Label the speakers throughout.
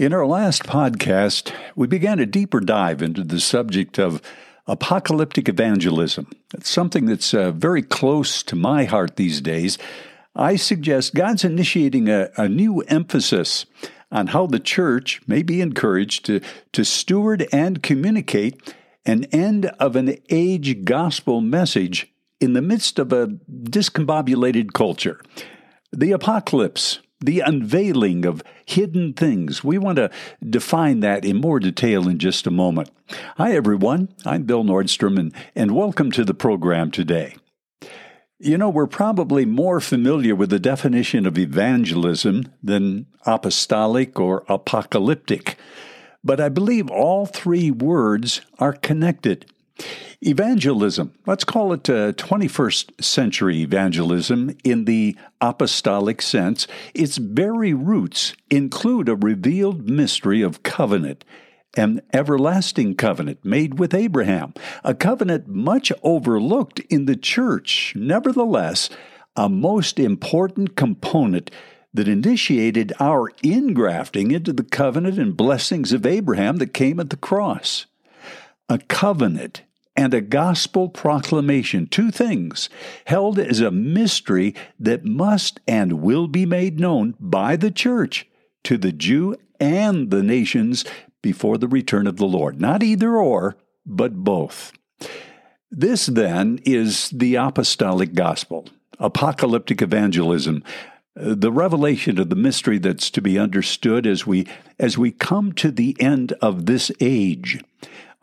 Speaker 1: In our last podcast, we began a deeper dive into the subject of apocalyptic evangelism. It's something that's uh, very close to my heart these days. I suggest God's initiating a, a new emphasis on how the church may be encouraged to, to steward and communicate an end of an age gospel message in the midst of a discombobulated culture. The apocalypse the unveiling of hidden things. We want to define that in more detail in just a moment. Hi, everyone. I'm Bill Nordstrom, and, and welcome to the program today. You know, we're probably more familiar with the definition of evangelism than apostolic or apocalyptic, but I believe all three words are connected. Evangelism, let's call it uh, 21st century evangelism in the apostolic sense, its very roots include a revealed mystery of covenant an everlasting covenant made with Abraham, a covenant much overlooked in the church, nevertheless, a most important component that initiated our ingrafting into the covenant and blessings of Abraham that came at the cross. A covenant and a gospel proclamation, two things, held as a mystery that must and will be made known by the church to the Jew and the nations before the return of the Lord. Not either or, but both. This then is the apostolic gospel, apocalyptic evangelism, uh, the revelation of the mystery that's to be understood as we as we come to the end of this age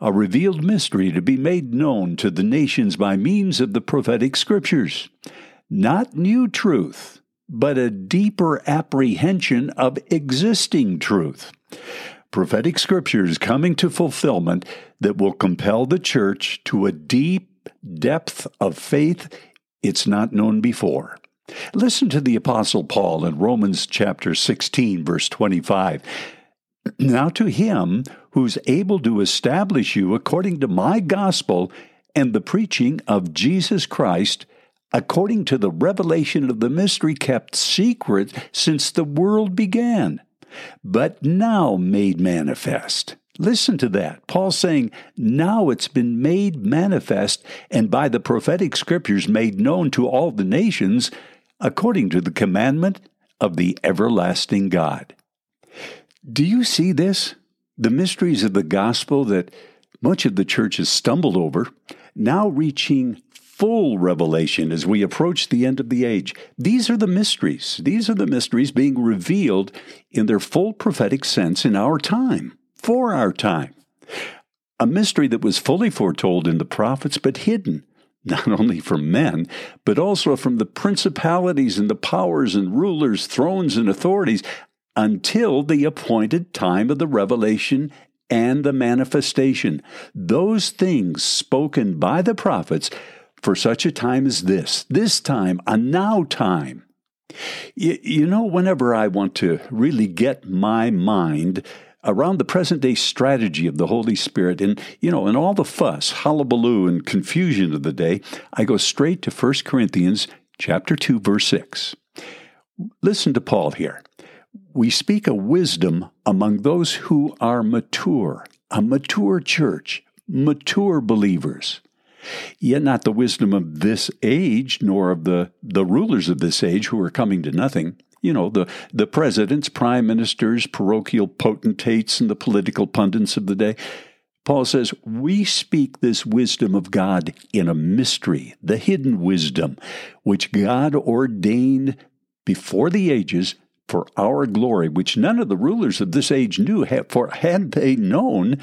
Speaker 1: a revealed mystery to be made known to the nations by means of the prophetic scriptures. Not new truth, but a deeper apprehension of existing truth. Prophetic scriptures coming to fulfillment that will compel the church to a deep depth of faith it's not known before. Listen to the Apostle Paul in Romans chapter 16, verse 25. Now to him who's able to establish you according to my gospel and the preaching of Jesus Christ, according to the revelation of the mystery kept secret since the world began, but now made manifest. Listen to that. Paul saying, now it's been made manifest and by the prophetic scriptures made known to all the nations, according to the commandment of the everlasting God. Do you see this? The mysteries of the gospel that much of the church has stumbled over, now reaching full revelation as we approach the end of the age. These are the mysteries. These are the mysteries being revealed in their full prophetic sense in our time, for our time. A mystery that was fully foretold in the prophets, but hidden not only from men, but also from the principalities and the powers and rulers, thrones and authorities until the appointed time of the revelation and the manifestation. Those things spoken by the prophets for such a time as this, this time, a now time. You, you know, whenever I want to really get my mind around the present day strategy of the Holy Spirit and, you know, and all the fuss, hullabaloo, and confusion of the day, I go straight to 1 Corinthians chapter 2, verse 6. Listen to Paul here we speak a wisdom among those who are mature, a mature church, mature believers. Yet not the wisdom of this age, nor of the, the rulers of this age who are coming to nothing. You know, the, the presidents, prime ministers, parochial potentates, and the political pundits of the day. Paul says, We speak this wisdom of God in a mystery, the hidden wisdom, which God ordained before the ages for our glory, which none of the rulers of this age knew, for had they known,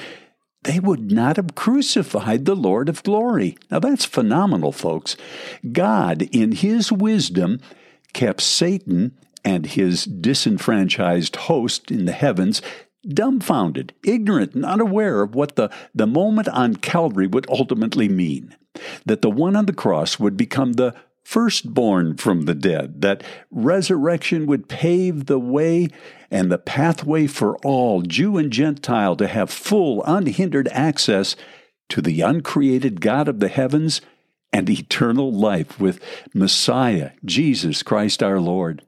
Speaker 1: they would not have crucified the Lord of glory. Now that's phenomenal, folks. God, in his wisdom, kept Satan and his disenfranchised host in the heavens dumbfounded, ignorant, not aware of what the, the moment on Calvary would ultimately mean. That the one on the cross would become the firstborn from the dead, that resurrection would pave the way and the pathway for all, Jew and Gentile, to have full, unhindered access to the uncreated God of the heavens and eternal life with Messiah, Jesus Christ our Lord.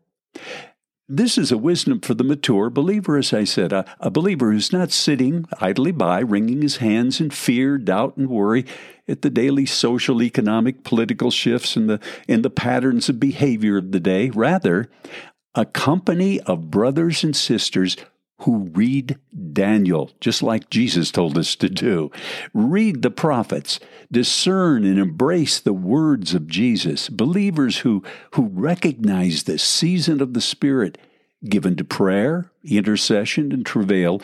Speaker 1: This is a wisdom for the mature believer, as I said, a, a, believer who's not sitting idly by, wringing his hands in fear, doubt, and worry at the daily social, economic, political shifts and the, and the patterns of behavior of the day. Rather, a company of brothers and sisters who read Daniel, just like Jesus told us to do. Read the prophets, discern and embrace the words of Jesus. Believers who, who recognize the season of the Spirit given to prayer, intercession, and travail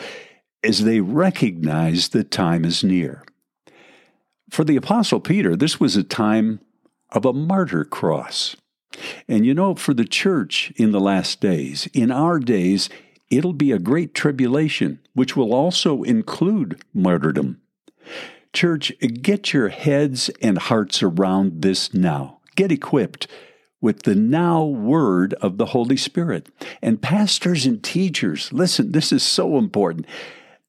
Speaker 1: as they recognize the time is near. For the Apostle Peter, this was a time of a martyr cross. And you know, for the church in the last days, in our days, it'll be a great tribulation, which will also include martyrdom. Church, get your heads and hearts around this now. Get equipped with the now word of the Holy Spirit. And pastors and teachers, listen, this is so important.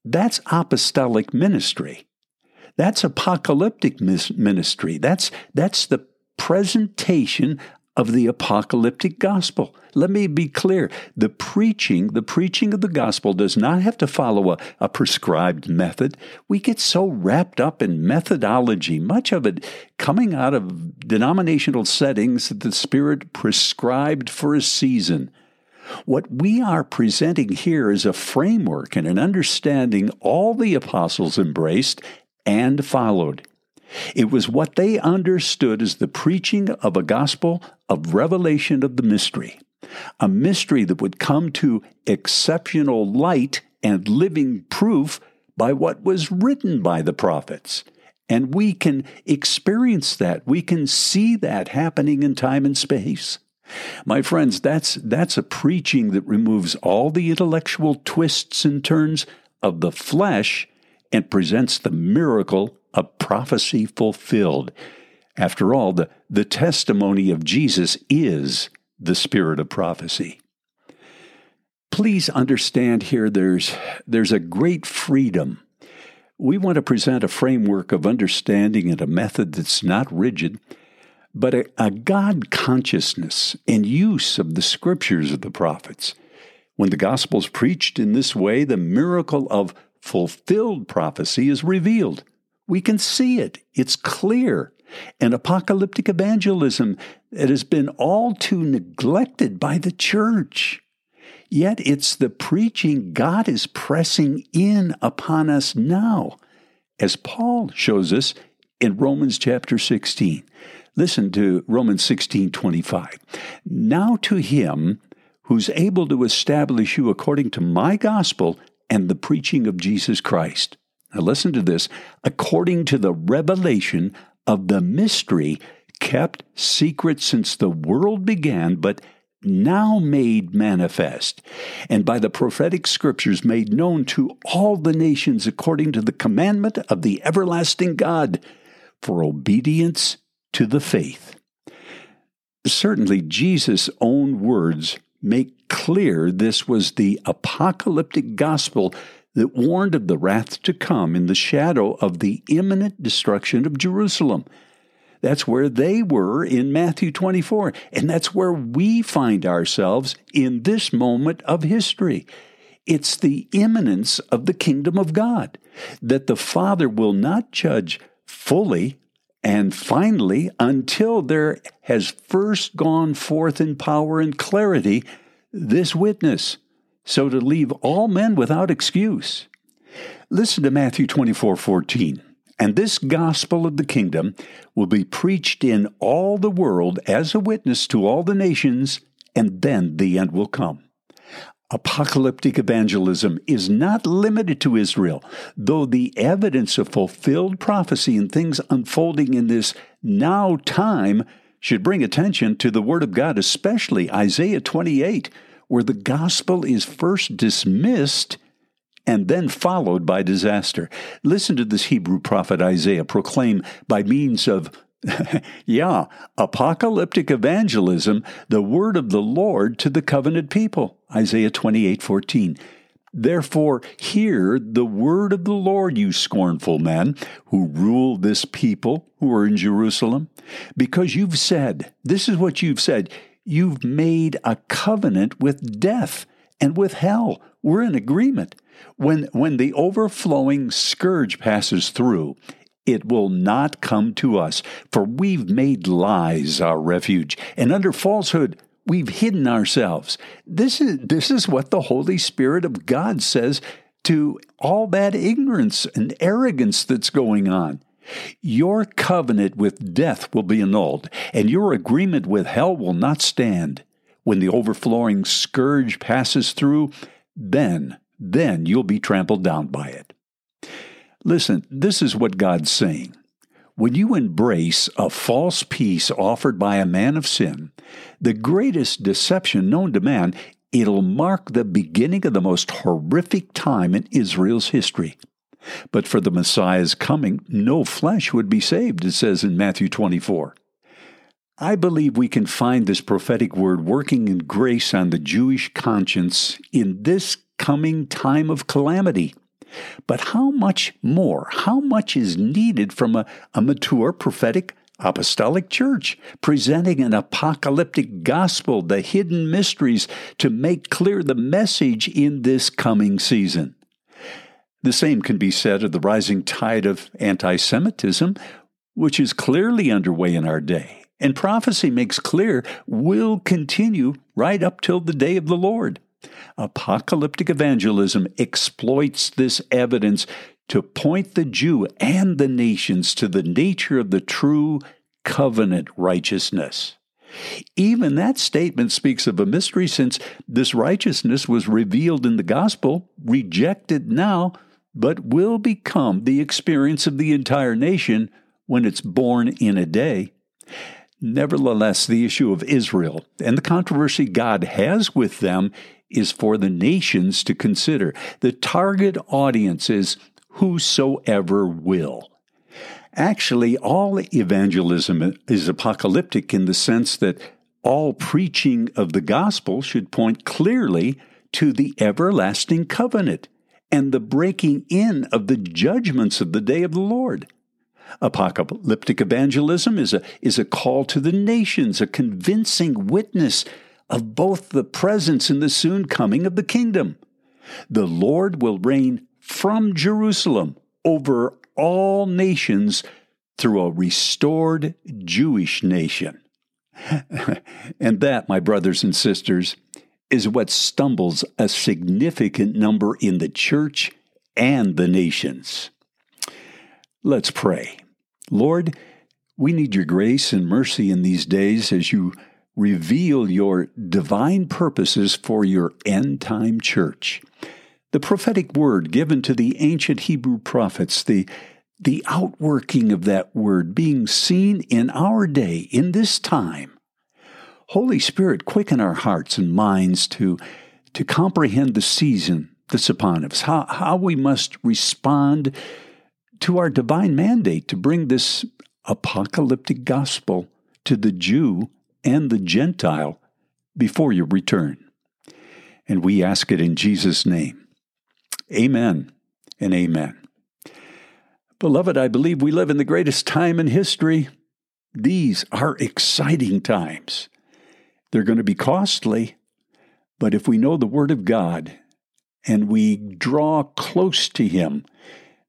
Speaker 1: That's apostolic ministry. That's apocalyptic ministry. That's, that's the presentation of the apocalyptic gospel. Let me be clear. The preaching, the preaching of the gospel does not have to follow a, a, prescribed method. We get so wrapped up in methodology, much of it coming out of denominational settings that the Spirit prescribed for a season. What we are presenting here is a framework and an understanding all the apostles embraced and followed. It was what they understood as the preaching of a gospel of revelation of the mystery, a mystery that would come to exceptional light and living proof by what was written by the prophets. And we can experience that. We can see that happening in time and space. My friends, that's, that's a preaching that removes all the intellectual twists and turns of the flesh and presents the miracle of prophecy fulfilled. After all, the, the testimony of Jesus is the spirit of prophecy. Please understand here there's, there's a great freedom. We want to present a framework of understanding and a method that's not rigid, but a, a God consciousness and use of the scriptures of the prophets. When the gospel is preached in this way, the miracle of fulfilled prophecy is revealed. We can see it, it's clear. And apocalyptic evangelism it has been all too neglected by the church. Yet it's the preaching God is pressing in upon us now, as Paul shows us in Romans chapter 16. Listen to Romans 16 25. Now to him who's able to establish you according to my gospel and the preaching of Jesus Christ. Now, listen to this according to the revelation of the mystery kept secret since the world began, but now made manifest, and by the prophetic scriptures made known to all the nations according to the commandment of the everlasting God, for obedience to the faith. Certainly, Jesus' own words make clear this was the apocalyptic gospel that warned of the wrath to come in the shadow of the imminent destruction of Jerusalem. That's where they were in Matthew 24, and that's where we find ourselves in this moment of history. It's the imminence of the kingdom of God, that the Father will not judge fully and finally, until there has first gone forth in power and clarity this witness, so to leave all men without excuse. Listen to Matthew 24 14. And this gospel of the kingdom will be preached in all the world as a witness to all the nations, and then the end will come. Apocalyptic evangelism is not limited to Israel, though the evidence of fulfilled prophecy and things unfolding in this now time should bring attention to the Word of God, especially Isaiah 28, where the gospel is first dismissed and then followed by disaster. Listen to this Hebrew prophet Isaiah proclaim by means of yeah, apocalyptic evangelism, the word of the Lord to the covenant people. Isaiah 28 14. Therefore, hear the word of the Lord, you scornful men who rule this people who are in Jerusalem, because you've said, this is what you've said, You've made a covenant with death and with hell. We're in agreement. When, when the overflowing scourge passes through, it will not come to us, for we've made lies our refuge, and under falsehood we've hidden ourselves. This is, this is what the Holy Spirit of God says to all that ignorance and arrogance that's going on. Your covenant with death will be annulled, and your agreement with hell will not stand. When the overflowing scourge passes through, then, then you'll be trampled down by it. Listen, this is what God's saying. When you embrace a false peace offered by a man of sin, the greatest deception known to man, it'll mark the beginning of the most horrific time in Israel's history. But for the Messiah's coming, no flesh would be saved, it says in Matthew 24. I believe we can find this prophetic word working in grace on the Jewish conscience in this coming time of calamity. But how much more, how much is needed from a, a mature prophetic apostolic church, presenting an apocalyptic gospel, the hidden mysteries to make clear the message in this coming season? The same can be said of the rising tide of anti Semitism, which is clearly underway in our day, and prophecy makes clear will continue right up till the day of the Lord. Apocalyptic evangelism exploits this evidence to point the Jew and the nations to the nature of the true covenant righteousness. Even that statement speaks of a mystery since this righteousness was revealed in the gospel, rejected now, but will become the experience of the entire nation when it's born in a day. Nevertheless, the issue of Israel and the controversy God has with them is for the nations to consider. The target audience is whosoever will. Actually, all evangelism is apocalyptic in the sense that all preaching of the gospel should point clearly to the everlasting covenant and the breaking in of the judgments of the day of the Lord. Apocalyptic evangelism is a, is a call to the nations, a convincing witness of both the presence and the soon coming of the kingdom. The Lord will reign from Jerusalem over all nations through a restored Jewish nation. and that, my brothers and sisters, is what stumbles a significant number in the church and the nations. Let's pray. Lord, we need your grace and mercy in these days as you reveal your divine purposes for your end time church. The prophetic word given to the ancient Hebrew prophets, the, the outworking of that word being seen in our day, in this time. Holy Spirit, quicken our hearts and minds to, to comprehend the season that's upon us, how, how we must respond to our divine mandate to bring this apocalyptic gospel to the Jew and the Gentile before your return. And we ask it in Jesus' name. Amen and amen. Beloved, I believe we live in the greatest time in history. These are exciting times. They're going to be costly, but if we know the Word of God and we draw close to Him,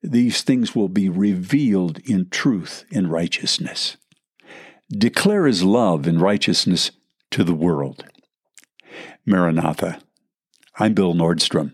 Speaker 1: these things will be revealed in truth and righteousness. Declare his love and righteousness to the world. Maranatha. I'm Bill Nordstrom.